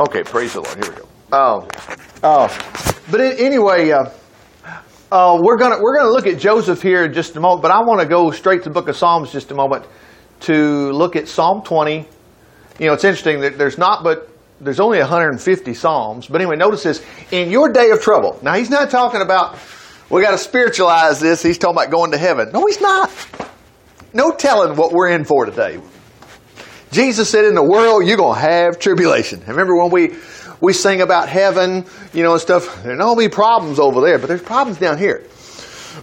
Okay, praise the Lord. Here we go. Oh, oh. But anyway, uh, uh, we're gonna we're gonna look at Joseph here in just a moment. But I want to go straight to the Book of Psalms just a moment to look at Psalm 20. You know, it's interesting that there's not but there's only 150 Psalms. But anyway, notice this: in your day of trouble. Now, he's not talking about we got to spiritualize this. He's talking about going to heaven. No, he's not. No telling what we're in for today. Jesus said, "In the world, you're gonna have tribulation." Remember when we we sing about heaven, you know, and stuff. There don't be problems over there, but there's problems down here.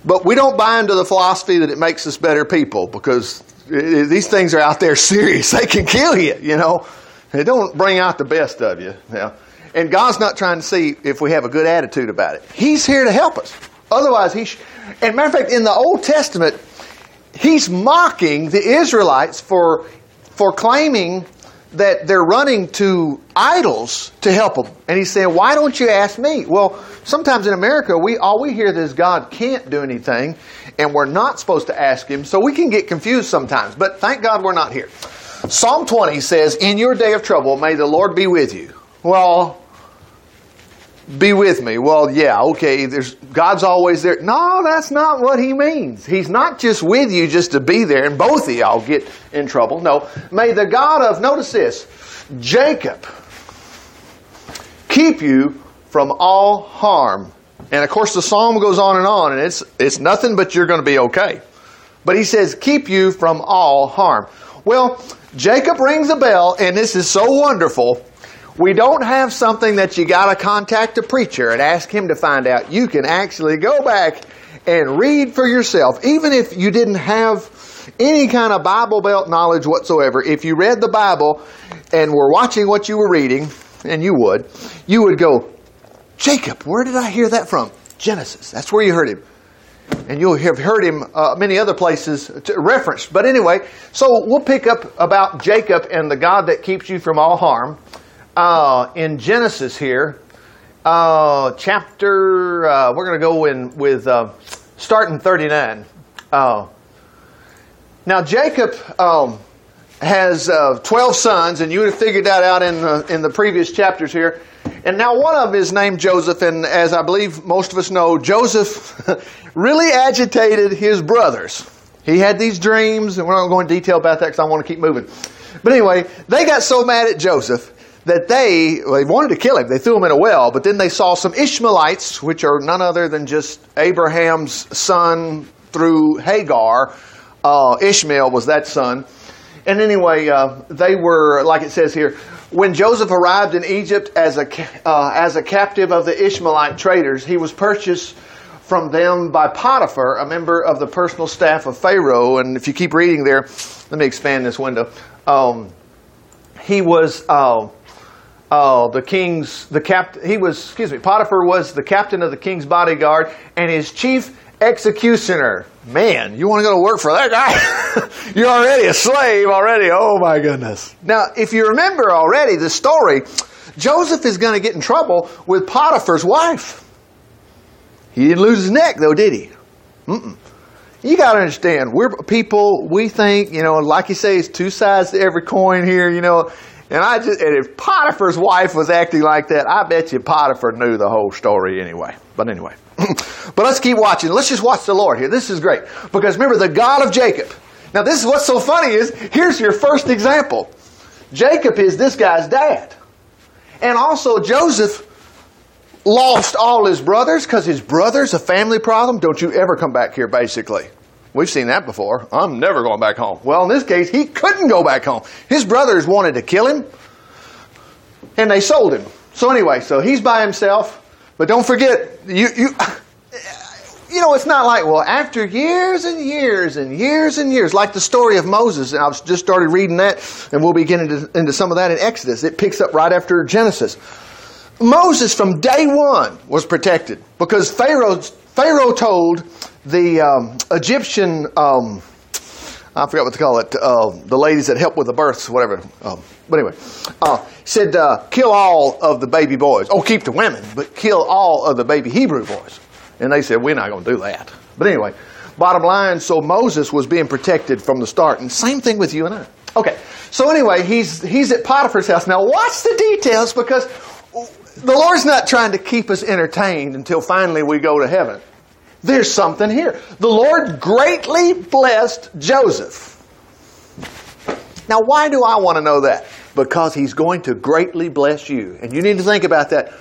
But we don't buy into the philosophy that it makes us better people because these things are out there serious. They can kill you, you know. They don't bring out the best of you. you. And God's not trying to see if we have a good attitude about it. He's here to help us. Otherwise, He. Sh- and matter of fact, in the Old Testament, He's mocking the Israelites for for claiming that they're running to idols to help them. And he's saying, Why don't you ask me? Well, sometimes in America, we all we hear is God can't do anything, and we're not supposed to ask him, so we can get confused sometimes. But thank God we're not here. Psalm 20 says, In your day of trouble, may the Lord be with you. Well, be with me. Well, yeah, okay, there's God's always there. No, that's not what he means. He's not just with you just to be there and both of y'all get in trouble. No. May the God of notice this, Jacob keep you from all harm. And of course the psalm goes on and on and it's it's nothing but you're going to be okay. But he says keep you from all harm. Well, Jacob rings a bell and this is so wonderful we don't have something that you got to contact a preacher and ask him to find out. You can actually go back and read for yourself, even if you didn't have any kind of Bible Belt knowledge whatsoever. If you read the Bible and were watching what you were reading, and you would, you would go, Jacob, where did I hear that from? Genesis. That's where you heard him. And you'll have heard him uh, many other places referenced. But anyway, so we'll pick up about Jacob and the God that keeps you from all harm uh, in Genesis here, uh, chapter, uh, we're going to go in with, uh, starting 39. Uh, now, Jacob um, has uh, 12 sons, and you would have figured that out in the, in the previous chapters here. And now one of them is named Joseph, and as I believe most of us know, Joseph really agitated his brothers. He had these dreams, and we're not going to detail about that because I want to keep moving. But anyway, they got so mad at Joseph that they, they wanted to kill him. They threw him in a well, but then they saw some Ishmaelites, which are none other than just Abraham's son through Hagar. Uh, Ishmael was that son. And anyway, uh, they were, like it says here, when Joseph arrived in Egypt as a, uh, as a captive of the Ishmaelite traders, he was purchased from them by Potiphar, a member of the personal staff of Pharaoh. And if you keep reading there, let me expand this window. Um, he was uh, uh, the king's the cap he was excuse me Potiphar was the captain of the king's bodyguard and his chief executioner. Man, you want to go to work for that guy? You're already a slave already. Oh my goodness. Now, if you remember already the story, Joseph is going to get in trouble with Potiphar's wife. He didn't lose his neck though, did he? Mm-mm. You got to understand, we're people, we think, you know, like you say, it's two sides to every coin here, you know. And I just, and if Potiphar's wife was acting like that, I bet you Potiphar knew the whole story anyway. But anyway, but let's keep watching. Let's just watch the Lord here. This is great because remember the God of Jacob. Now this is what's so funny is here's your first example. Jacob is this guy's dad, and also Joseph lost all his brothers because his brother's a family problem. Don't you ever come back here, basically. We've seen that before. I'm never going back home. Well, in this case, he couldn't go back home. His brothers wanted to kill him, and they sold him. So anyway, so he's by himself. But don't forget, you you you know, it's not like well, after years and years and years and years, like the story of Moses. And I've just started reading that, and we'll be getting into, into some of that in Exodus. It picks up right after Genesis. Moses, from day one, was protected because Pharaoh Pharaoh told the um, Egyptian, um, I forgot what to call it, uh, the ladies that help with the births, whatever. Um, but anyway, uh, said, uh, kill all of the baby boys. Oh, keep the women, but kill all of the baby Hebrew boys. And they said, we're not going to do that. But anyway, bottom line, so Moses was being protected from the start. And same thing with you and I. Okay, so anyway, he's he's at Potiphar's house. Now watch the details because the Lord's not trying to keep us entertained until finally we go to heaven. There's something here. The Lord greatly blessed Joseph. Now, why do I want to know that? Because He's going to greatly bless you. And you need to think about that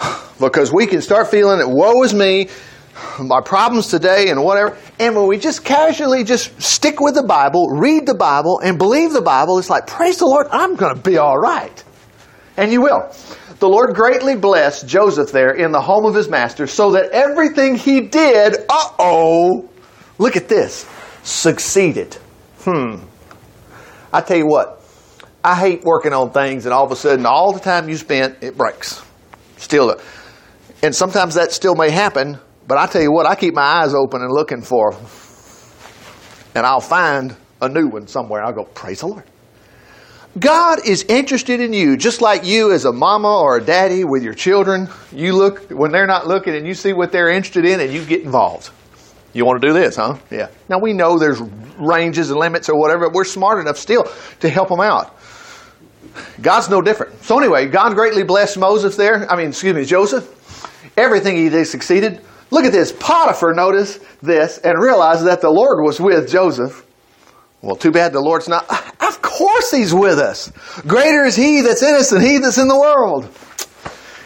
because we can start feeling that woe is me, my problems today and whatever. And when we just casually just stick with the Bible, read the Bible, and believe the Bible, it's like, praise the Lord, I'm going to be all right. And you will. The Lord greatly blessed Joseph there in the home of his master so that everything he did, uh oh, look at this, succeeded. Hmm. I tell you what, I hate working on things and all of a sudden all the time you spent, it breaks. Still, and sometimes that still may happen, but I tell you what, I keep my eyes open and looking for, and I'll find a new one somewhere. I'll go, praise the Lord. God is interested in you, just like you as a mama or a daddy with your children. You look when they're not looking and you see what they're interested in and you get involved. You want to do this, huh? Yeah. Now we know there's ranges and limits or whatever, but we're smart enough still to help them out. God's no different. So anyway, God greatly blessed Moses there. I mean, excuse me, Joseph. Everything he did succeeded. Look at this. Potiphar noticed this and realized that the Lord was with Joseph. Well, too bad the Lord's not. Of course He's with us. Greater is He that's in us than He that's in the world.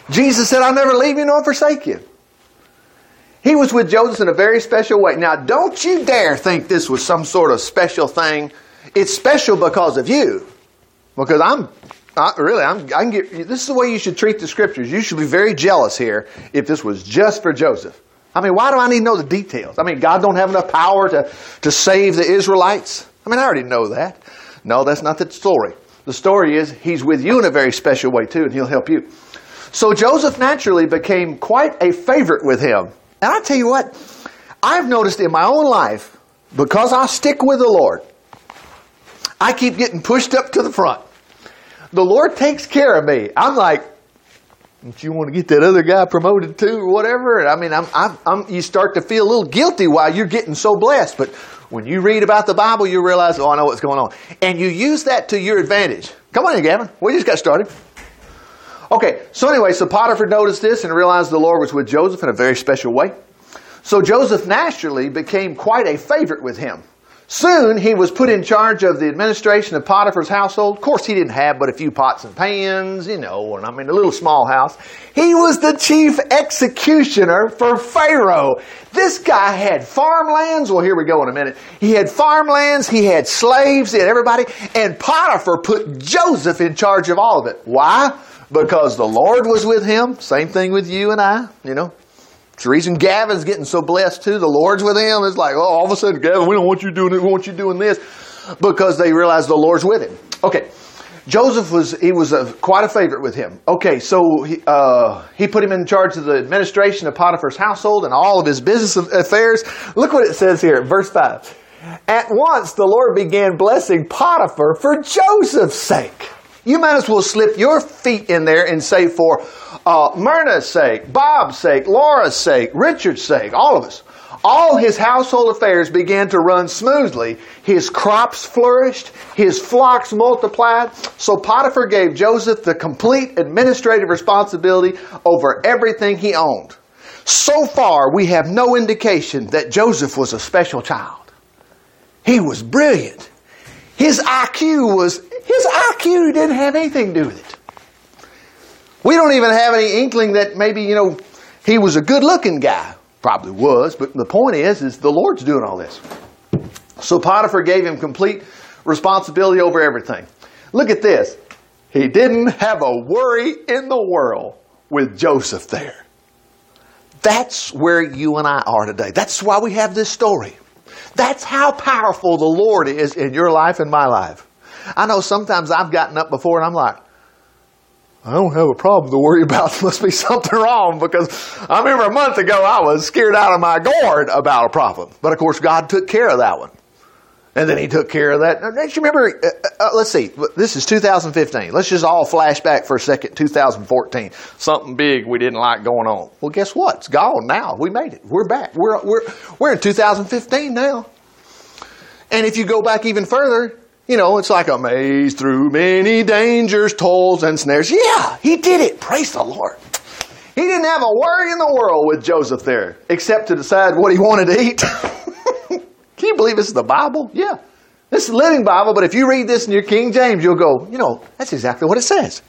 Jesus said, I'll never leave you nor forsake you. He was with Joseph in a very special way. Now, don't you dare think this was some sort of special thing. It's special because of you. Because I'm, I, really, I'm, I can get, this is the way you should treat the scriptures. You should be very jealous here if this was just for Joseph. I mean, why do I need to know the details? I mean, God don't have enough power to, to save the Israelites? I mean, I already know that. No, that's not the story. The story is he's with you in a very special way too, and he'll help you. So Joseph naturally became quite a favorite with him. And I tell you what, I've noticed in my own life, because I stick with the Lord, I keep getting pushed up to the front. The Lord takes care of me. I'm like, don't you want to get that other guy promoted too, or whatever? And I mean, I'm, I'm, I'm, you start to feel a little guilty while you're getting so blessed. But when you read about the Bible, you realize, oh, I know what's going on. And you use that to your advantage. Come on in, Gavin. We just got started. Okay, so anyway, so Potiphar noticed this and realized the Lord was with Joseph in a very special way. So Joseph naturally became quite a favorite with him. Soon he was put in charge of the administration of Potiphar's household. Of course, he didn't have but a few pots and pans, you know, and I mean a little small house. He was the chief executioner for Pharaoh. This guy had farmlands. Well, here we go in a minute. He had farmlands, he had slaves, he had everybody, and Potiphar put Joseph in charge of all of it. Why? Because the Lord was with him. Same thing with you and I, you know. It's the reason Gavin's getting so blessed too. The Lord's with him. It's like, oh, all of a sudden, Gavin, we don't want you doing it. We want you doing this because they realize the Lord's with him. Okay. Joseph was he was a, quite a favorite with him. Okay, so he, uh, he put him in charge of the administration of Potiphar's household and all of his business affairs. Look what it says here, verse five. At once the Lord began blessing Potiphar for Joseph's sake. You might as well slip your feet in there and say, for uh, Myrna's sake, Bob's sake, Laura's sake, Richard's sake, all of us. All his household affairs began to run smoothly. His crops flourished, his flocks multiplied. So Potiphar gave Joseph the complete administrative responsibility over everything he owned. So far, we have no indication that Joseph was a special child. He was brilliant. His IQ was, his IQ didn't have anything to do with it. We don't even have any inkling that maybe, you know, he was a good looking guy. Probably was, but the point is, is the Lord's doing all this. So Potiphar gave him complete responsibility over everything. Look at this. He didn't have a worry in the world with Joseph there. That's where you and I are today. That's why we have this story. That's how powerful the Lord is in your life and my life. I know sometimes I've gotten up before and I'm like, I don't have a problem to worry about. There must be something wrong because I remember a month ago I was scared out of my gourd about a problem. But of course, God took care of that one. And then He took care of that. Don't you remember? Uh, uh, let's see. This is 2015. Let's just all flash back for a second. 2014. Something big we didn't like going on. Well, guess what? It's gone now. We made it. We're back. We're, we're, we're in 2015 now. And if you go back even further, You know, it's like a maze through many dangers, toils, and snares. Yeah, he did it. Praise the Lord. He didn't have a worry in the world with Joseph there, except to decide what he wanted to eat. Can you believe this is the Bible? Yeah. This is the Living Bible, but if you read this in your King James, you'll go, you know, that's exactly what it says.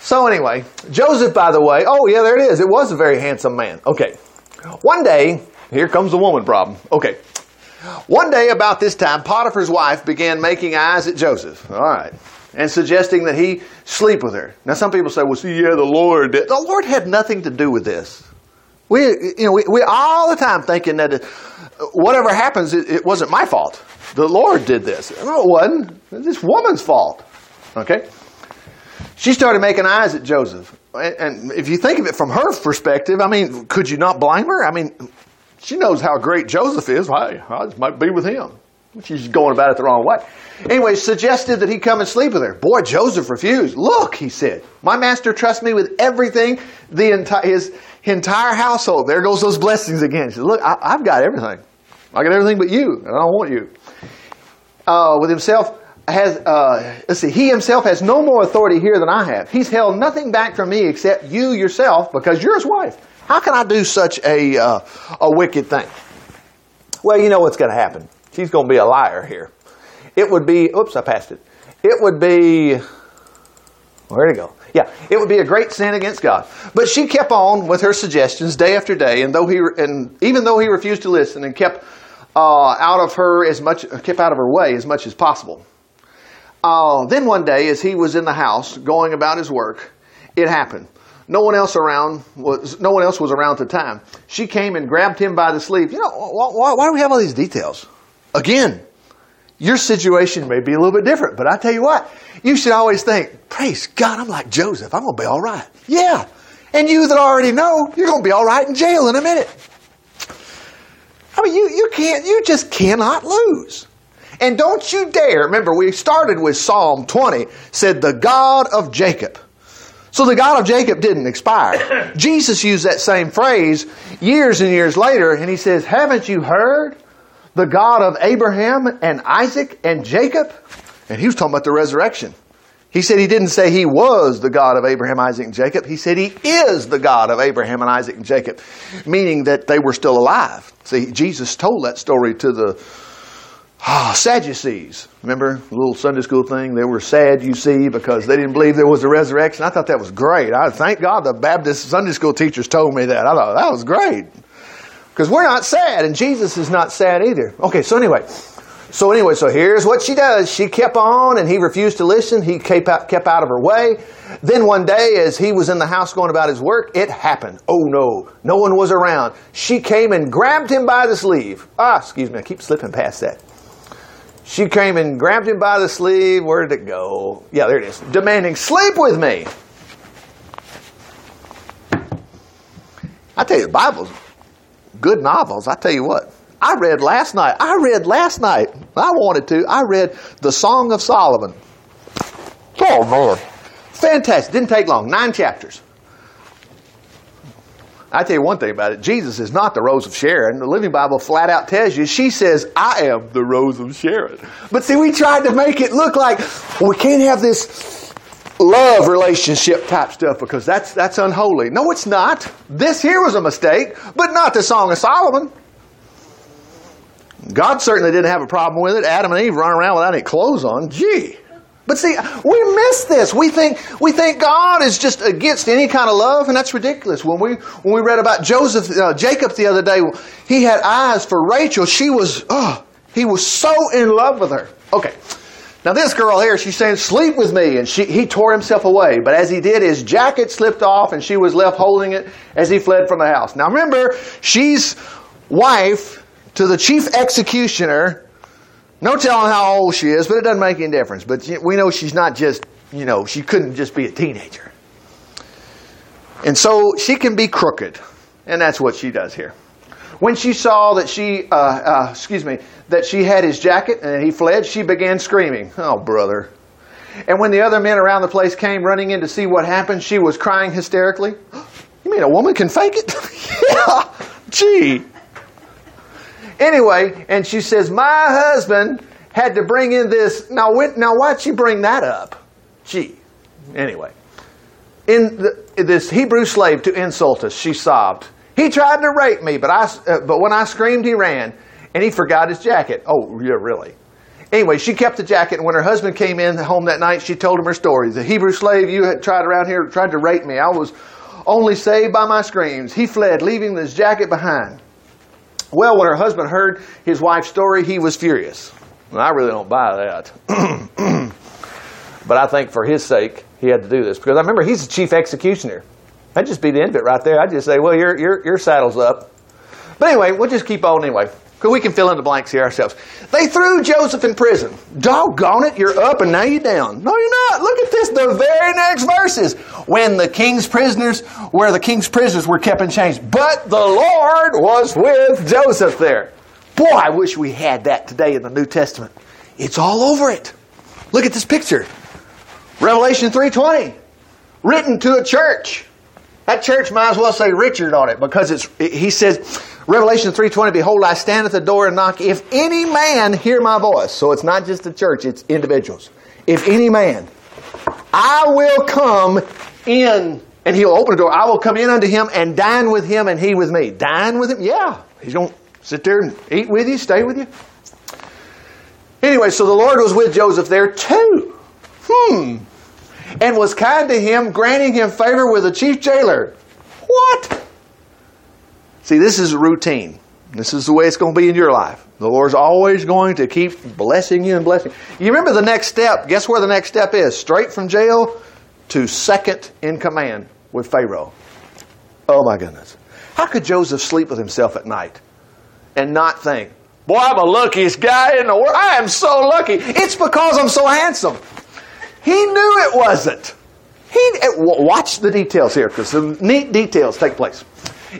So anyway, Joseph, by the way, oh yeah, there it is. It was a very handsome man. Okay. One day, here comes the woman problem. Okay. One day about this time, Potiphar's wife began making eyes at Joseph. All right. And suggesting that he sleep with her. Now some people say, well, see, yeah, the Lord did. The Lord had nothing to do with this. We, you know, we, we all the time thinking that it, whatever happens, it, it wasn't my fault. The Lord did this. No, it wasn't. It's this woman's fault. Okay? She started making eyes at Joseph. And if you think of it from her perspective, I mean, could you not blame her? I mean, she knows how great Joseph is. Hey, I might be with him. She's going about it the wrong way. Anyway, suggested that he come and sleep with her. Boy, Joseph refused. Look, he said, my master trusts me with everything, the entire his entire household. There goes those blessings again. Said, Look, I, have got everything. I got everything but you, and I don't want you. Uh, with himself has uh, let's see, he himself has no more authority here than I have. He's held nothing back from me except you yourself, because you're his wife. How can I do such a uh, a wicked thing? Well, you know what's going to happen. She's going to be a liar here. It would be. Oops, I passed it. It would be. Where'd it go? Yeah, it would be a great sin against God. But she kept on with her suggestions day after day, and though he and even though he refused to listen and kept uh, out of her as much, kept out of her way as much as possible. Uh, then one day, as he was in the house going about his work, it happened. No one else around was no one else was around at the time. She came and grabbed him by the sleeve. You know why, why do we have all these details? Again, your situation may be a little bit different, but I tell you what, you should always think, praise God, I'm like Joseph. I'm to be all right. Yeah. And you that already know, you're to be all right in jail in a minute. I mean, you, you can't, you just cannot lose. And don't you dare, remember, we started with Psalm 20, said, the God of Jacob. So the God of Jacob didn't expire. Jesus used that same phrase years and years later, and he says, Haven't you heard the God of Abraham and Isaac and Jacob? And he was talking about the resurrection. He said he didn't say he was the God of Abraham, Isaac, and Jacob. He said he is the God of Abraham and Isaac and Jacob, meaning that they were still alive. See, Jesus told that story to the Ah, Sadducees. Remember the little Sunday school thing? They were sad, you see, because they didn't believe there was a resurrection. I thought that was great. I thank God the Baptist Sunday school teachers told me that. I thought that was great. Because we're not sad, and Jesus is not sad either. Okay, so anyway. So anyway, so here's what she does. She kept on, and he refused to listen. He kept out, kept out of her way. Then one day, as he was in the house going about his work, it happened. Oh no, no one was around. She came and grabbed him by the sleeve. Ah, excuse me, I keep slipping past that. She came and grabbed him by the sleeve. Where did it go? Yeah, there it is. Demanding, sleep with me. I tell you, the Bible's good novels. I tell you what. I read last night. I read last night. I wanted to. I read The Song of Solomon. Oh, man. Fantastic. Didn't take long. Nine chapters. I tell you one thing about it. Jesus is not the Rose of Sharon. The Living Bible flat out tells you, she says, I am the Rose of Sharon. But see, we tried to make it look like we can't have this love relationship type stuff because that's, that's unholy. No, it's not. This here was a mistake, but not the Song of Solomon. God certainly didn't have a problem with it. Adam and Eve run around without any clothes on. Gee. But see, we miss this. We think we think God is just against any kind of love, and that's ridiculous. When we when we read about Joseph, uh, Jacob the other day, he had eyes for Rachel. She was, oh, he was so in love with her. Okay. Now this girl here, she's saying, "Sleep with me," and she, he tore himself away. But as he did, his jacket slipped off, and she was left holding it as he fled from the house. Now remember, she's wife to the chief executioner no telling how old she is, but it doesn't make any difference. But we know she's not just, you know, she couldn't just be a teenager. And so she can be crooked. And that's what she does here. When she saw that she, uh, uh, excuse me, that she had his jacket and he fled, she began screaming, Oh, brother. And when the other men around the place came running in to see what happened, she was crying hysterically. You mean a woman can fake it? yeah, gee. Anyway, and she says, My husband had to bring in this. Now, when, now why'd she bring that up? Gee. Anyway, in the, this Hebrew slave to insult us, she sobbed. He tried to rape me, but I, uh, but when I screamed, he ran, and he forgot his jacket. Oh, yeah, really? Anyway, she kept the jacket, and when her husband came in home that night, she told him her story. The Hebrew slave you had tried around here tried to rape me. I was only saved by my screams. He fled, leaving his jacket behind. Well, when her husband heard his wife's story, he was furious. And I really don't buy that. but I think for his sake, he had to do this. Because I remember he's the chief executioner. That'd just be the end of it right there. I'd just say, well, your, your, your saddle's up. But anyway, we'll just keep on anyway. Because we can fill in the blanks here ourselves. They threw Joseph in prison. Doggone it, you're up and now you're down. No, you're not. Look at this, the very next verses. When the king's prisoners, where the king's prisoners were kept in chains. But the Lord was with Joseph there. Boy, I wish we had that today in the New Testament. It's all over it. Look at this picture. Revelation 3.20. Written to a church. That church might as well say Richard on it because it's, he says, Revelation 3.20, Behold, I stand at the door and knock. If any man hear my voice, so it's not just the church, it's individuals. If any man, I will come in, and he'll open the door. I will come in unto him and dine with him and he with me. Dine with him? Yeah. He's going to sit there and eat with you, stay with you. Anyway, so the Lord was with Joseph there too. Hmm. And was kind to him, granting him favor with the chief jailer. What? See, this is routine. This is the way it's going to be in your life. The Lord's always going to keep blessing you and blessing. You remember the next step? Guess where the next step is? Straight from jail to second in command with Pharaoh. Oh my goodness. How could Joseph sleep with himself at night and not think, Boy, I'm the luckiest guy in the world. I am so lucky. It's because I'm so handsome. He knew it wasn't. He eh, watch the details here because some neat details take place.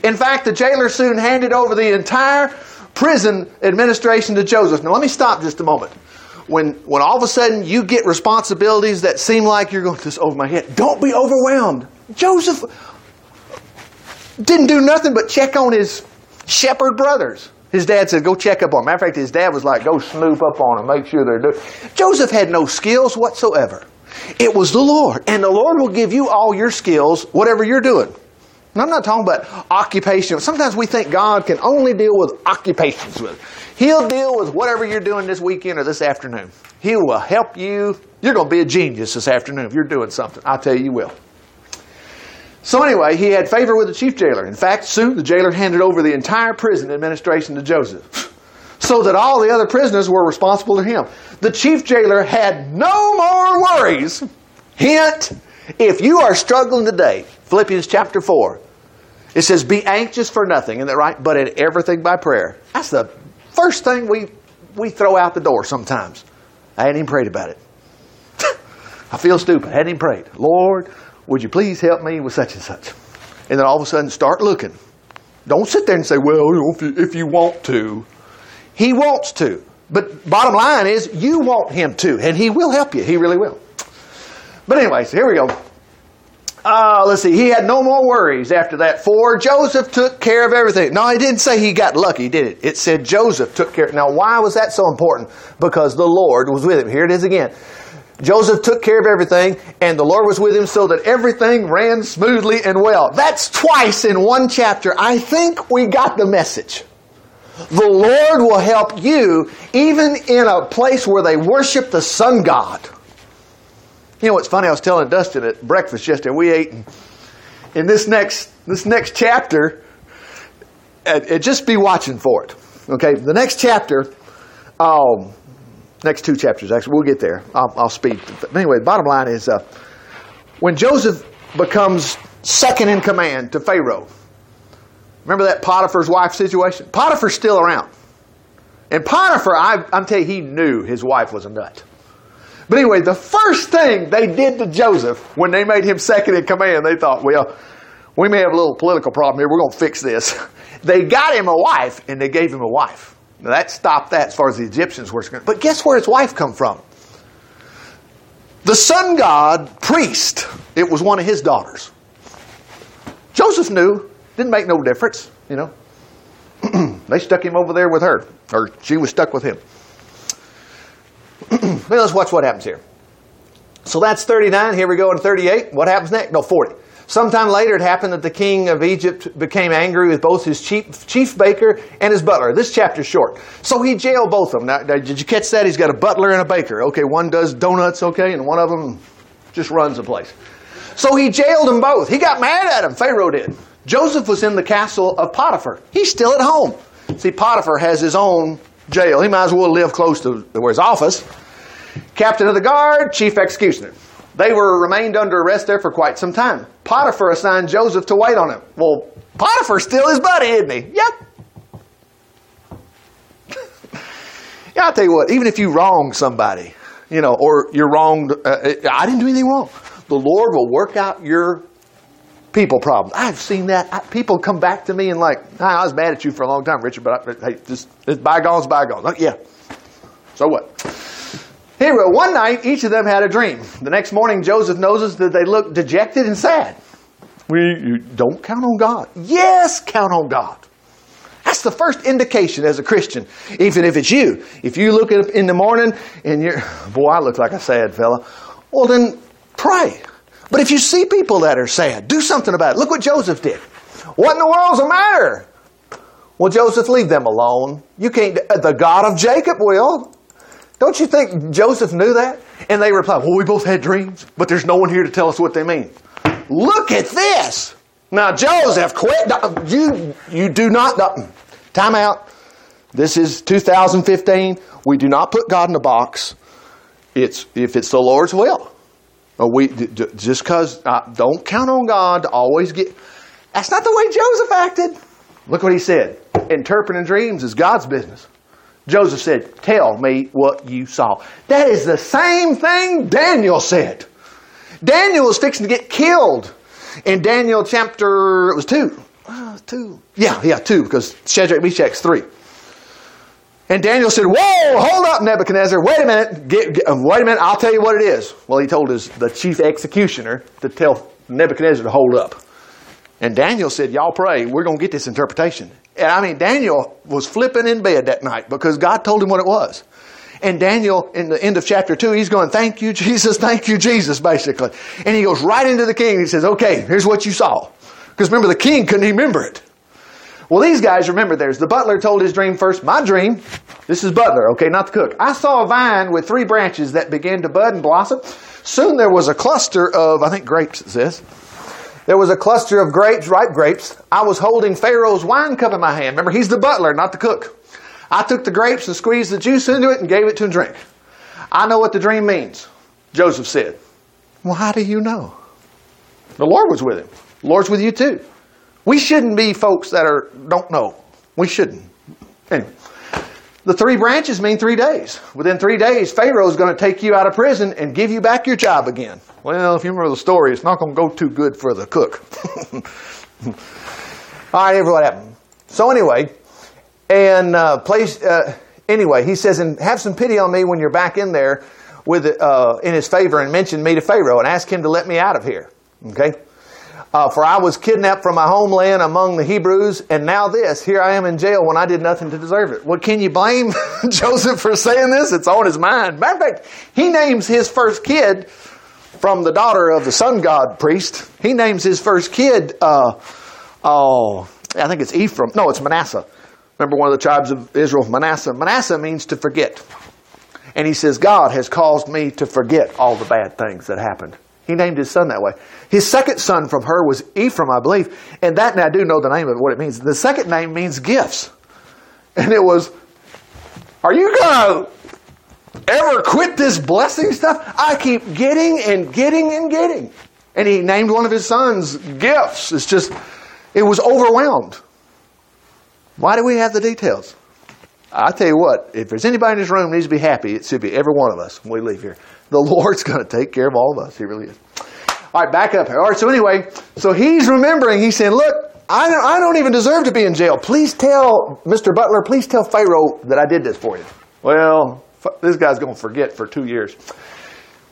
In fact, the jailer soon handed over the entire prison administration to Joseph. Now, let me stop just a moment. When, when all of a sudden you get responsibilities that seem like you're going this over my head, don't be overwhelmed. Joseph didn't do nothing but check on his shepherd brothers. His dad said, go check up on them. Matter of fact, his dad was like, go snoop up on them, make sure they're doing. Joseph had no skills whatsoever. It was the Lord. And the Lord will give you all your skills, whatever you're doing. And I'm not talking about occupation. Sometimes we think God can only deal with occupations with. He'll deal with whatever you're doing this weekend or this afternoon. He will help you. You're going to be a genius this afternoon if you're doing something. I'll tell you, you will. So anyway, he had favor with the chief jailer. In fact, soon the jailer handed over the entire prison administration to Joseph. So that all the other prisoners were responsible to him. The chief jailer had no more worries. Hint, if you are struggling today, Philippians chapter 4, it says, Be anxious for nothing, isn't that right? But in everything by prayer. That's the first thing we, we throw out the door sometimes. I hadn't even prayed about it. I feel stupid. I hadn't even prayed. Lord, would you please help me with such and such? And then all of a sudden start looking. Don't sit there and say, Well, if you, if you want to. He wants to. But bottom line is, you want him to, and he will help you. He really will. But, anyways, here we go. Uh, let's see, he had no more worries after that, for Joseph took care of everything. No, it didn't say he got lucky, did it? It said Joseph took care. Now, why was that so important? Because the Lord was with him. Here it is again. Joseph took care of everything, and the Lord was with him so that everything ran smoothly and well. That's twice in one chapter. I think we got the message. The Lord will help you even in a place where they worship the sun god. You know what's funny? I was telling Dustin at breakfast yesterday. We ate and in this next this next chapter. And, and just be watching for it. Okay, the next chapter. Um, next two chapters actually. We'll get there. I'll, I'll speed. But anyway, the bottom line is uh, when Joseph becomes second in command to Pharaoh. Remember that Potiphar's wife situation? Potiphar's still around. And Potiphar, I, I'm telling you, he knew his wife was a nut. But anyway, the first thing they did to Joseph when they made him second in command, they thought, well, we may have a little political problem here. We're going to fix this. They got him a wife and they gave him a wife. Now that stopped that as far as the Egyptians were concerned. But guess where his wife come from? The sun god priest. It was one of his daughters. Joseph knew. Didn't make no difference, you know. they stuck him over there with her, or she was stuck with him. Well, let's watch what happens here. So that's 39. Here we go in 38. What happens next? No, 40. Sometime later, it happened that the king of Egypt became angry with both his chief, chief baker and his butler. This chapter's short. So he jailed both of them. Now, now, did you catch that? He's got a butler and a baker. Okay, one does donuts, okay, and one of them just runs the place. So he jailed them both. He got mad at him, Pharaoh did. Joseph was in the castle of Potiphar. He's still at home. See, Potiphar has his own jail. He might as well live close to where his office. Captain of the guard, chief executioner. They were remained under arrest there for quite some time. Potiphar assigned Joseph to wait on him. Well, Potiphar's still his buddy, isn't he? Yep. yeah, I'll tell you what, even if you wrong somebody, you know, or you're wronged, uh, I didn't do anything wrong. The Lord will work out your people problems. I've seen that. I, people come back to me and like, I was mad at you for a long time, Richard, but I, hey, just it's bygones, bygones. Oh, yeah. So what? Here, one night, each of them had a dream. The next morning, Joseph notices that they look dejected and sad. We don't count on God. Yes, count on God. That's the first indication as a Christian, even if it's you. If you look up in the morning and you're, boy, I look like a sad fella. Well, then pray. But if you see people that are sad, do something about it. Look what Joseph did. What in the world's the matter? Well, Joseph, leave them alone. You can't, the God of Jacob will. Don't you think Joseph knew that? And they replied, Well, we both had dreams, but there's no one here to tell us what they mean. Look at this. Now, Joseph, quit. You, you do not. Time out. This is 2015. We do not put God in a box. It's if it's the Lord's will. We just because uh, don't count on God to always get. That's not the way Joseph acted. Look what he said. Interpreting dreams is God's business. Joseph said, Tell me what you saw. That is the same thing Daniel said. Daniel was fixing to get killed in Daniel chapter, it was 2. Uh, 2. Yeah, yeah, 2, because Shadrach, Meshach's 3. And Daniel said, Whoa, hold up, Nebuchadnezzar. Wait a minute. Get, get, wait a minute. I'll tell you what it is. Well, he told his, the chief executioner to tell Nebuchadnezzar to hold up. And Daniel said, Y'all pray. We're going to get this interpretation. And I mean, Daniel was flipping in bed that night because God told him what it was. And Daniel, in the end of chapter 2, he's going, Thank you, Jesus, thank you, Jesus, basically. And he goes right into the king and he says, Okay, here's what you saw. Because remember, the king couldn't remember it. Well, these guys remember theirs. The butler told his dream first. My dream, this is butler, okay, not the cook. I saw a vine with three branches that began to bud and blossom. Soon there was a cluster of, I think grapes, it says. There was a cluster of grapes, ripe grapes. I was holding Pharaoh's wine cup in my hand. Remember, he's the butler, not the cook. I took the grapes and squeezed the juice into it and gave it to him to drink. I know what the dream means, Joseph said. Well, how do you know? The Lord was with him. The Lord's with you too. We shouldn't be folks that are don't know. We shouldn't. Anyway, the three branches mean three days. Within three days, Pharaoh is going to take you out of prison and give you back your job again. Well, if you remember the story, it's not going to go too good for the cook. All right, here's what happened. So anyway, and uh, place uh, anyway, he says, and have some pity on me when you're back in there with uh, in his favor, and mention me to Pharaoh and ask him to let me out of here. Okay. Uh, for I was kidnapped from my homeland among the Hebrews, and now this, here I am in jail when I did nothing to deserve it. Well, can you blame Joseph for saying this? It's on his mind. Matter of fact, he names his first kid from the daughter of the sun god priest. He names his first kid, uh, oh, I think it's Ephraim. No, it's Manasseh. Remember one of the tribes of Israel, Manasseh? Manasseh means to forget. And he says, God has caused me to forget all the bad things that happened. He named his son that way. His second son from her was Ephraim, I believe. And that, and I do know the name of what it means. The second name means gifts. And it was, are you going to ever quit this blessing stuff? I keep getting and getting and getting. And he named one of his sons gifts. It's just, it was overwhelmed. Why do we have the details? I tell you what, if there's anybody in this room needs to be happy, it should be every one of us when we leave here. The Lord's going to take care of all of us. He really is. All right, back up. All right, so anyway, so he's remembering. He's saying, look, I don't, I don't even deserve to be in jail. Please tell Mr. Butler, please tell Pharaoh that I did this for you. Well, this guy's going to forget for two years.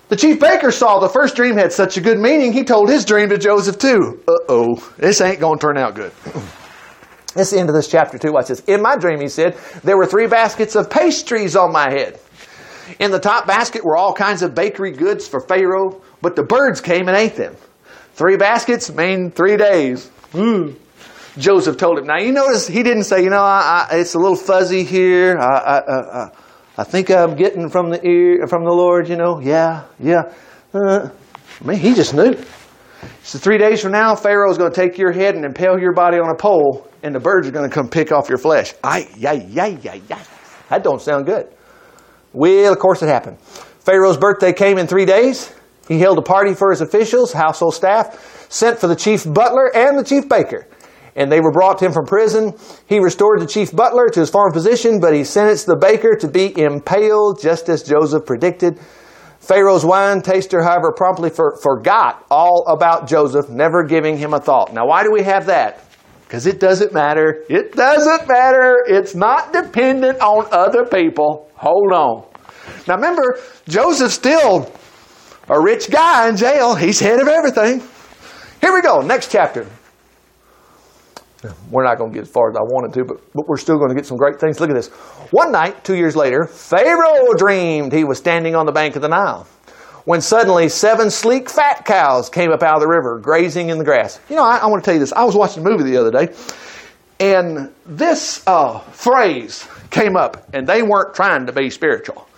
The chief baker saw the first dream had such a good meaning, he told his dream to Joseph too. Uh oh, this ain't going to turn out good. That's the end of this chapter too. Watch this. In my dream, he said, there were three baskets of pastries on my head. In the top basket were all kinds of bakery goods for Pharaoh, but the birds came and ate them. Three baskets mean three days. Mm. Joseph told him. Now you notice he didn't say, you know, I, I, it's a little fuzzy here. I, I, think I'm getting from the ear from the Lord. You know, yeah, yeah. Uh, I mean, he just knew. So three days from now, Pharaoh is going to take your head and impale your body on a pole, and the birds are going to come pick off your flesh. Ay, ay, ay, ay, ay. That don't sound good. Well, of course it happened. Pharaoh's birthday came in three days. He held a party for his officials, household staff, sent for the chief butler and the chief baker. And they were brought to him from prison. He restored the chief butler to his former position, but he sentenced the baker to be impaled, just as Joseph predicted. Pharaoh's wine taster, however, promptly for, forgot all about Joseph, never giving him a thought. Now, why do we have that? Because it doesn't matter. It doesn't matter. It's not dependent on other people. Hold on. Now, remember, Joseph's still a rich guy in jail. He's head of everything. Here we go. Next chapter. We're not going to get as far as I wanted to, but, but we're still going to get some great things. Look at this. One night, two years later, Pharaoh dreamed he was standing on the bank of the Nile when suddenly seven sleek fat cows came up out of the river, grazing in the grass. You know, I, I want to tell you this. I was watching a movie the other day, and this uh, phrase came up, and they weren't trying to be spiritual.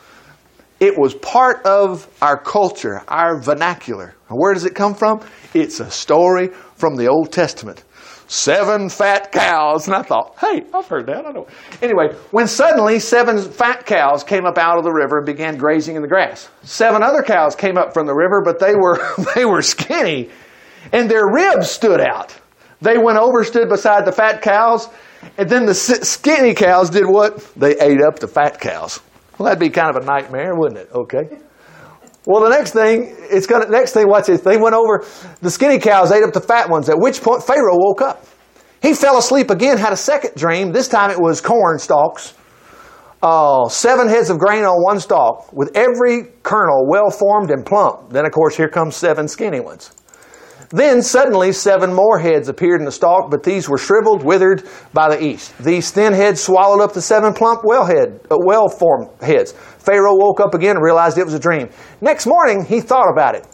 It was part of our culture, our vernacular. Where does it come from? It's a story from the Old Testament seven fat cows. And I thought, hey, I've heard that. I know. Anyway, when suddenly seven fat cows came up out of the river and began grazing in the grass. Seven other cows came up from the river, but they were, they were skinny and their ribs stood out. They went over, stood beside the fat cows, and then the skinny cows did what? They ate up the fat cows. Well, that'd be kind of a nightmare, wouldn't it? Okay. Well, the next thing, it's gonna, next thing, watch this. They went over, the skinny cows ate up the fat ones, at which point Pharaoh woke up. He fell asleep again, had a second dream. This time it was corn stalks. Uh, seven heads of grain on one stalk, with every kernel well formed and plump. Then, of course, here comes seven skinny ones. Then suddenly seven more heads appeared in the stalk, but these were shriveled, withered by the east. These thin heads swallowed up the seven plump, well head, uh, well formed heads. Pharaoh woke up again and realized it was a dream. Next morning, he thought about it.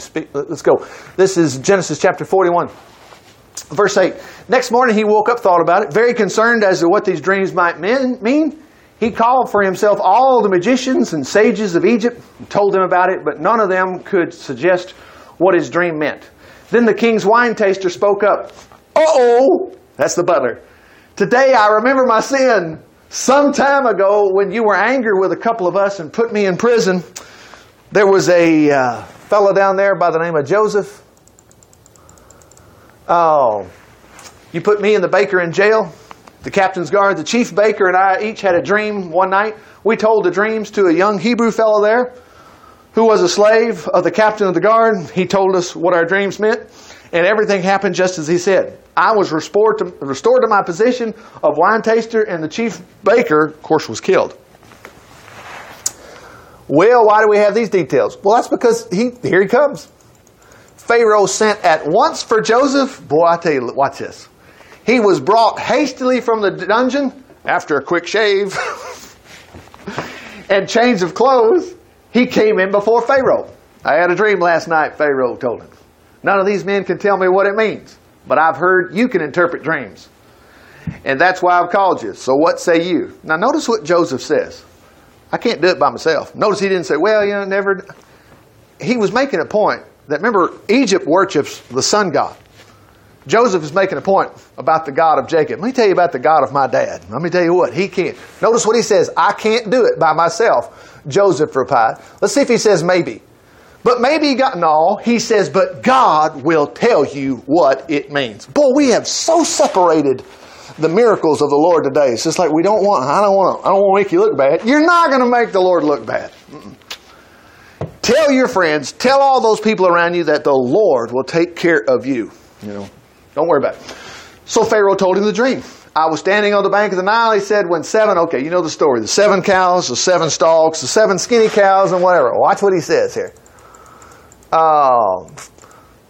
Speak, let's go. This is Genesis chapter 41. Verse 8. Next morning he woke up, thought about it, very concerned as to what these dreams might mean. He called for himself all the magicians and sages of Egypt and told them about it, but none of them could suggest what his dream meant. Then the king's wine taster spoke up. Uh oh! That's the butler. Today I remember my sin. Some time ago, when you were angry with a couple of us and put me in prison, there was a uh, fellow down there by the name of Joseph. Oh, you put me and the baker in jail. The captain's guard, the chief baker, and I each had a dream one night. We told the dreams to a young Hebrew fellow there who was a slave of the captain of the guard. He told us what our dreams meant, and everything happened just as he said. I was restored to, restored to my position of wine taster, and the chief baker, of course, was killed. Well, why do we have these details? Well, that's because he here he comes. Pharaoh sent at once for Joseph. Boy, I tell you, watch this. He was brought hastily from the dungeon after a quick shave and change of clothes he came in before Pharaoh. I had a dream last night, Pharaoh told him. None of these men can tell me what it means, but I've heard you can interpret dreams. And that's why I've called you. So what say you? Now notice what Joseph says. I can't do it by myself. Notice he didn't say, well, you know, never. He was making a point that, remember, Egypt worships the sun god. Joseph is making a point about the God of Jacob. Let me tell you about the God of my dad. Let me tell you what, he can't. Notice what he says I can't do it by myself. Joseph replied. Let's see if he says maybe. But maybe got no. He says, but God will tell you what it means. Boy, we have so separated the miracles of the Lord today. It's just like we don't want. I don't want. To, I don't want to make you look bad. You're not going to make the Lord look bad. Tell your friends. Tell all those people around you that the Lord will take care of you. You know, don't worry about it. So Pharaoh told him the dream. I was standing on the bank of the Nile. He said, when seven, okay, you know the story. The seven cows, the seven stalks, the seven skinny cows, and whatever. Watch what he says here. Uh,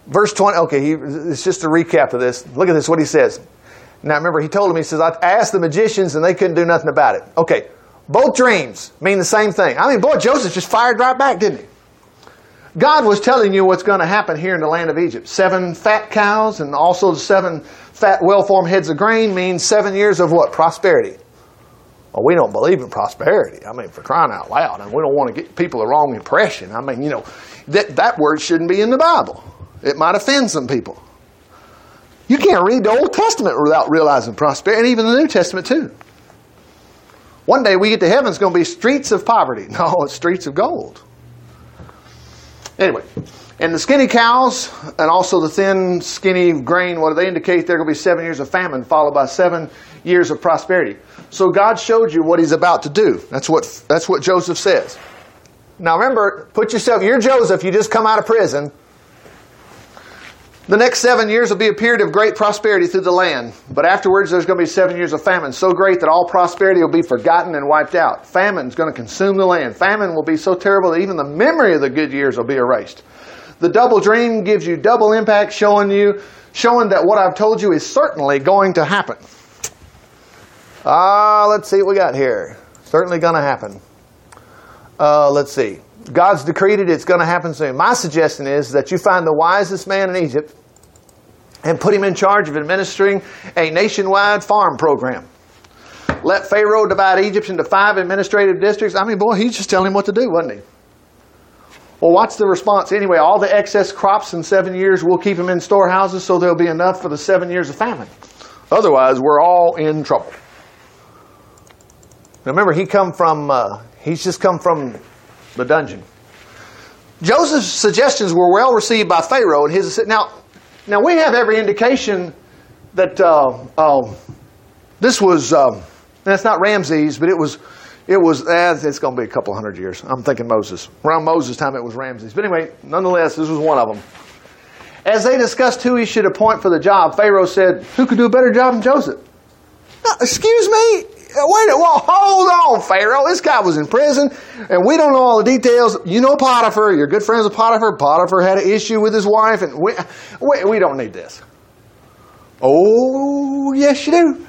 verse 20, okay, he, it's just a recap of this. Look at this, what he says. Now remember, he told him, he says, I asked the magicians and they couldn't do nothing about it. Okay, Both dreams mean the same thing. I mean, boy, Joseph just fired right back, didn't he? God was telling you what's going to happen here in the land of Egypt. Seven fat cows and also the seven fat, well-formed heads of grain means seven years of what? Prosperity. Well, we don't believe in prosperity. I mean, for crying out loud, and we don't want to get people the wrong impression. I mean, you know, that, that word shouldn't be in the Bible. It might offend some people. You can't read the Old Testament without realizing prosperity, and even the New Testament too. One day we get to heaven, it's going to be streets of poverty. No, it's streets of gold. Anyway, and the skinny cows and also the thin, skinny grain, what do they indicate? There to be seven years of famine followed by seven years of prosperity. So God showed you what He's about to do. That's what that's what Joseph says. Now remember, put yourself. You're Joseph. You just come out of prison. The next seven years will be a period of great prosperity through the land, but afterwards there's going to be seven years of famine, so great that all prosperity will be forgotten and wiped out. Famine is going to consume the land. Famine will be so terrible that even the memory of the good years will be erased. The double dream gives you double impact, showing you, showing that what I've told you is certainly going to happen. Ah, uh, let's see what we got here. Certainly going to happen. Uh, let's see. God's decreed it, it's going to happen soon. My suggestion is that you find the wisest man in Egypt and put him in charge of administering a nationwide farm program. Let Pharaoh divide Egypt into five administrative districts. I mean, boy, he's just telling him what to do, wasn't he? Well, what's the response anyway? All the excess crops in seven years, we'll keep them in storehouses so there'll be enough for the seven years of famine. Otherwise, we're all in trouble. Remember, he come from uh, he's just come from the dungeon. Joseph's suggestions were well received by Pharaoh, and his now, now we have every indication that uh, uh, this was. Um, that's not Ramses, but it was. It was. Eh, it's going to be a couple hundred years. I'm thinking Moses. Around Moses' time, it was Ramses. But anyway, nonetheless, this was one of them. As they discussed who he should appoint for the job, Pharaoh said, "Who could do a better job than Joseph?" excuse me. Uh, wait, well, hold on, Pharaoh. This guy was in prison, and we don't know all the details. You know Potiphar. You're good friends with Potiphar. Potiphar had an issue with his wife, and we, we, we don't need this. Oh, yes, you do.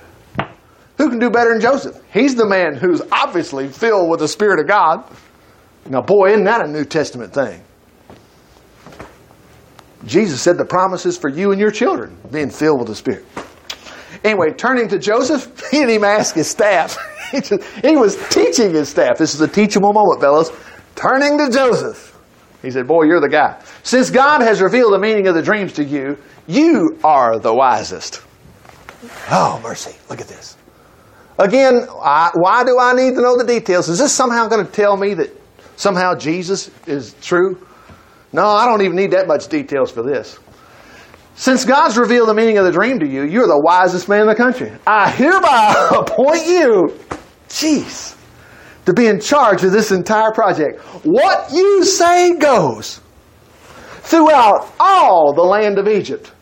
Who can do better than Joseph? He's the man who's obviously filled with the Spirit of God. Now, boy, isn't that a New Testament thing? Jesus said the promises for you and your children being filled with the Spirit. Anyway, turning to Joseph, he didn't even ask his staff. he, just, he was teaching his staff. This is a teachable moment, fellows. Turning to Joseph, he said, Boy, you're the guy. Since God has revealed the meaning of the dreams to you, you are the wisest. Oh, mercy. Look at this. Again, I, why do I need to know the details? Is this somehow going to tell me that somehow Jesus is true? No, I don't even need that much details for this. Since God's revealed the meaning of the dream to you, you're the wisest man in the country. I hereby appoint you, jeez, to be in charge of this entire project. What you say goes throughout all the land of Egypt.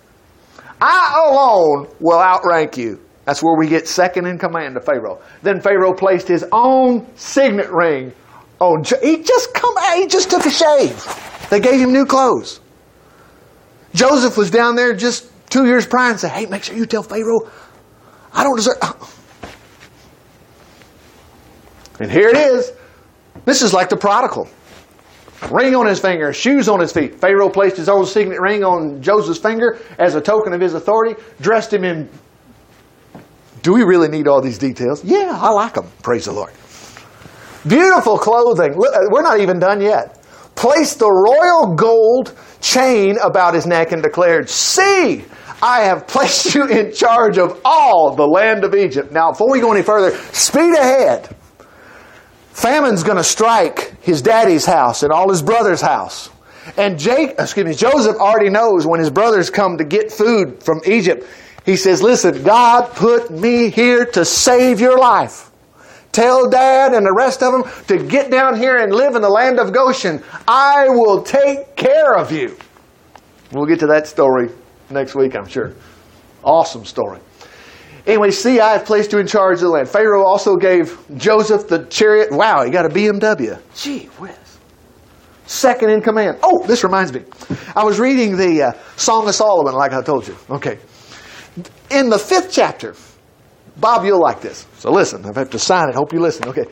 I alone will outrank you. That's where we get second in command to Pharaoh. Then Pharaoh placed his own signet ring on. He just come. He just took a shave. They gave him new clothes. Joseph was down there just two years prior and said, Hey, make sure you tell Pharaoh, I don't deserve. And here it is. This is like the prodigal. Ring on his finger, shoes on his feet. Pharaoh placed his old signet ring on Joseph's finger as a token of his authority, dressed him in. Do we really need all these details? Yeah, I like them. Praise the Lord. Beautiful clothing. We're not even done yet. Placed the royal gold chain about his neck and declared, See, I have placed you in charge of all the land of Egypt. Now, before we go any further, speed ahead. Famine's going to strike his daddy's house and all his brother's house. And Jake, excuse me, Joseph already knows when his brothers come to get food from Egypt. He says, Listen, God put me here to save your life. Tell dad and the rest of them to get down here and live in the land of Goshen. I will take care of you. We'll get to that story next week, I'm sure. Awesome story. Anyway, see, I have placed you in charge of the land. Pharaoh also gave Joseph the chariot. Wow, he got a BMW. Gee whiz. Second in command. Oh, this reminds me. I was reading the uh, Song of Solomon, like I told you. Okay. In the fifth chapter, Bob, you'll like this. So listen, I have to sign it. Hope you listen. Okay.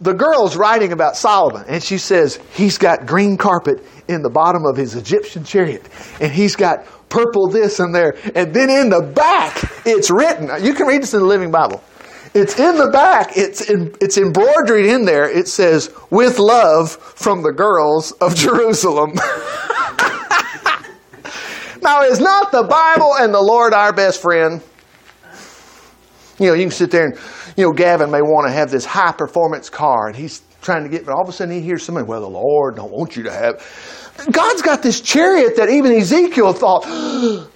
the girl's writing about Solomon, and she says he's got green carpet in the bottom of his Egyptian chariot, and he's got purple this and there, and then in the back it's written. You can read this in the Living Bible. It's in the back. It's in, it's embroidered in there. It says, "With love from the girls of Jerusalem." now, is not the Bible and the Lord our best friend? You know, you can sit there and, you know, Gavin may want to have this high performance car and he's trying to get, but all of a sudden he hears somebody, well, the Lord don't want you to have. God's got this chariot that even Ezekiel thought,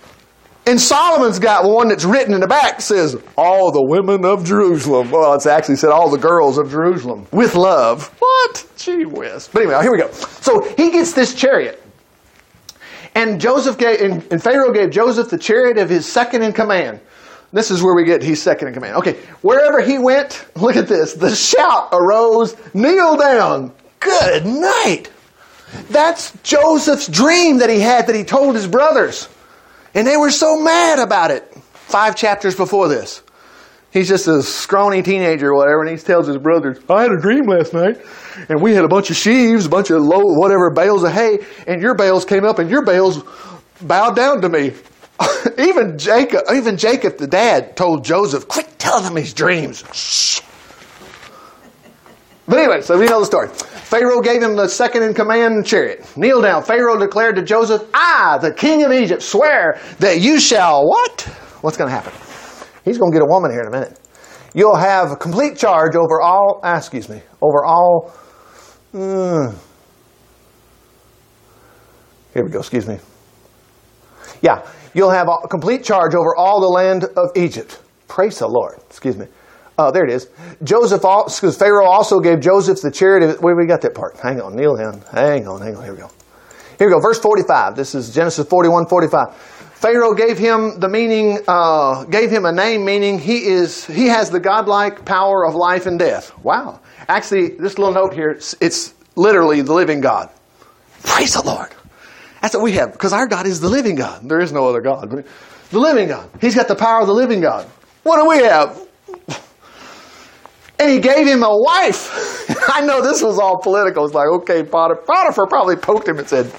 and Solomon's got one that's written in the back says, all the women of Jerusalem. Well, it's actually said all the girls of Jerusalem with love. What? Gee whiz. But anyway, here we go. So he gets this chariot. And Joseph gave, and, and Pharaoh gave Joseph the chariot of his second in command. This is where we get he's second in command. Okay, wherever he went, look at this. The shout arose, kneel down. Good night. That's Joseph's dream that he had that he told his brothers. And they were so mad about it. Five chapters before this. He's just a scrawny teenager or whatever, and he tells his brothers, I had a dream last night, and we had a bunch of sheaves, a bunch of low, whatever, bales of hay, and your bales came up, and your bales bowed down to me. even Jacob, even Jacob, the dad, told Joseph, "Quit telling him his dreams." Shh. But anyway, so we know the story. Pharaoh gave him the second in command chariot. Kneel down. Pharaoh declared to Joseph, "I, the king of Egypt, swear that you shall what? What's going to happen? He's going to get a woman here in a minute. You'll have complete charge over all. Ah, excuse me, over all. Uh, here we go. Excuse me. Yeah, you'll have a complete charge over all the land of Egypt. Praise the Lord. Excuse me. Oh, there it is. Joseph, because Pharaoh also gave Joseph the chariot where we got that part? Hang on, kneel down. Hang on, hang on. Here we go. Here we go. Verse 45. This is Genesis 41, 45. Pharaoh gave him the meaning, uh, gave him a name meaning he is, he has the godlike power of life and death. Wow. Actually, this little note here, it's, it's literally the living God. Praise the Lord. That's what we have, because our God is the living God. There is no other God. The living God. He's got the power of the living God. What do we have? And he gave him a wife. I know this was all political. It's like, okay, Potiphar, Potiphar probably poked him and said,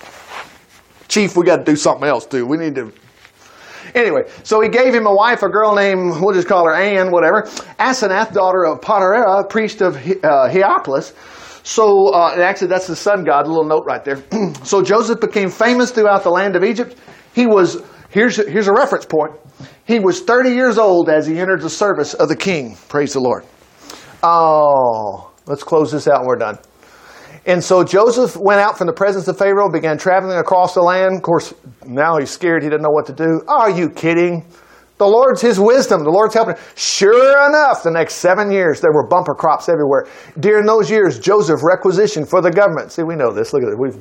Chief, we got to do something else too. We need to. Anyway, so he gave him a wife, a girl named, we'll just call her Anne, whatever, Asenath, daughter of Potiphar, priest of uh. So, uh, actually, that's the sun god, a little note right there. so Joseph became famous throughout the land of Egypt. He was, here's, here's a reference point. He was 30 years old as he entered the service of the king. Praise the Lord. Oh, let's close this out and we're done. And so Joseph went out from the presence of Pharaoh, began traveling across the land. Of course, now he's scared. He doesn't know what to do. Are you kidding? The Lord's his wisdom. The Lord's helping. Sure enough, the next seven years, there were bumper crops everywhere. During those years, Joseph requisitioned for the government. See, we know this. Look at it. We've,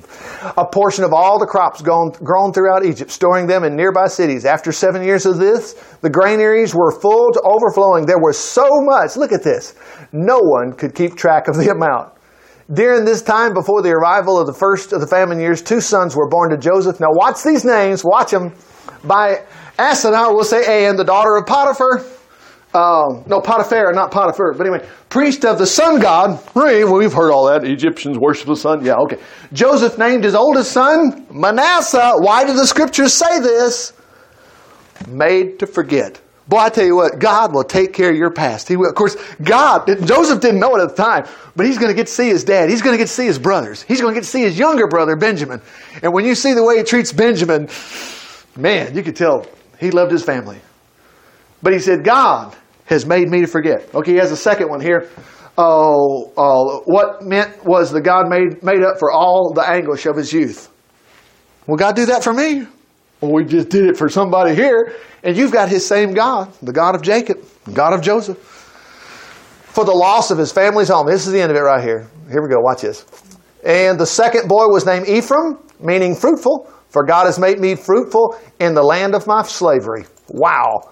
a portion of all the crops grown, grown throughout Egypt, storing them in nearby cities. After seven years of this, the granaries were full to overflowing. There was so much. Look at this. No one could keep track of the amount. During this time, before the arrival of the first of the famine years, two sons were born to Joseph. Now watch these names. Watch them. By Asenath, we'll say Anne, the daughter of Potiphar. Um, no, Potiphar, not Potiphar. But anyway, priest of the sun god. Well, we've heard all that. Egyptians worship the sun. Yeah, okay. Joseph named his oldest son Manasseh. Why do the scriptures say this? Made to forget. Boy, I tell you what, God will take care of your past. He will. Of course, God, Joseph didn't know it at the time, but he's going to get to see his dad. He's going to get to see his brothers. He's going to get to see his younger brother, Benjamin. And when you see the way he treats Benjamin, man, you could tell he loved his family. But he said, God has made me to forget. Okay, he has a second one here. Oh, uh, what meant was the God made, made up for all the anguish of his youth. Will God do that for me? Well, we just did it for somebody here. And you've got his same God, the God of Jacob, God of Joseph. For the loss of his family's home. This is the end of it right here. Here we go. Watch this. And the second boy was named Ephraim, meaning fruitful. For God has made me fruitful in the land of my slavery. Wow.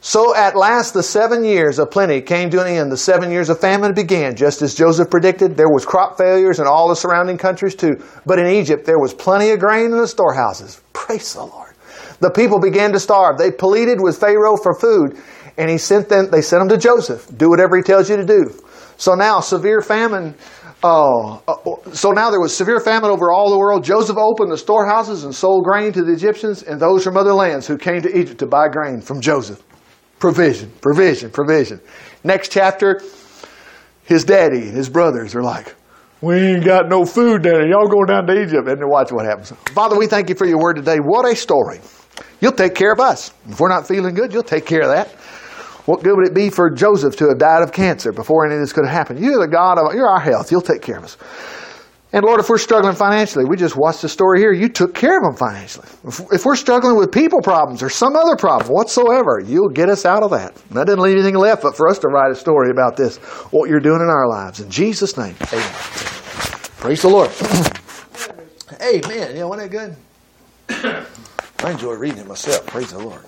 So at last the seven years of plenty came to an end. The seven years of famine began, just as Joseph predicted. There was crop failures in all the surrounding countries too. But in Egypt there was plenty of grain in the storehouses. Praise the Lord. The people began to starve. They pleaded with Pharaoh for food, and he sent them, they sent them to Joseph. Do whatever he tells you to do. So now severe famine. Uh, uh, so now there was severe famine over all the world. Joseph opened the storehouses and sold grain to the Egyptians and those from other lands who came to Egypt to buy grain from Joseph. Provision, provision, provision. Next chapter, his daddy and his brothers are like, we ain't got no food down Y'all go down to Egypt and watch what happens. Father, we thank you for your word today. What a story. You'll take care of us. If we're not feeling good, you'll take care of that. What good would it be for Joseph to have died of cancer before any of this could have happened? You're the God of you're our health. You'll take care of us. And Lord, if we're struggling financially, we just watched the story here. You took care of them financially. If, if, we're struggling with people problems or some other problem whatsoever, you'll get us out of that. And that didn't leave anything left but for us to write a story about this, what you're doing in our lives. In Jesus' name, amen. Praise the Lord. Amen. Yeah, wasn't that good? I enjoy reading it myself. Praise the Lord.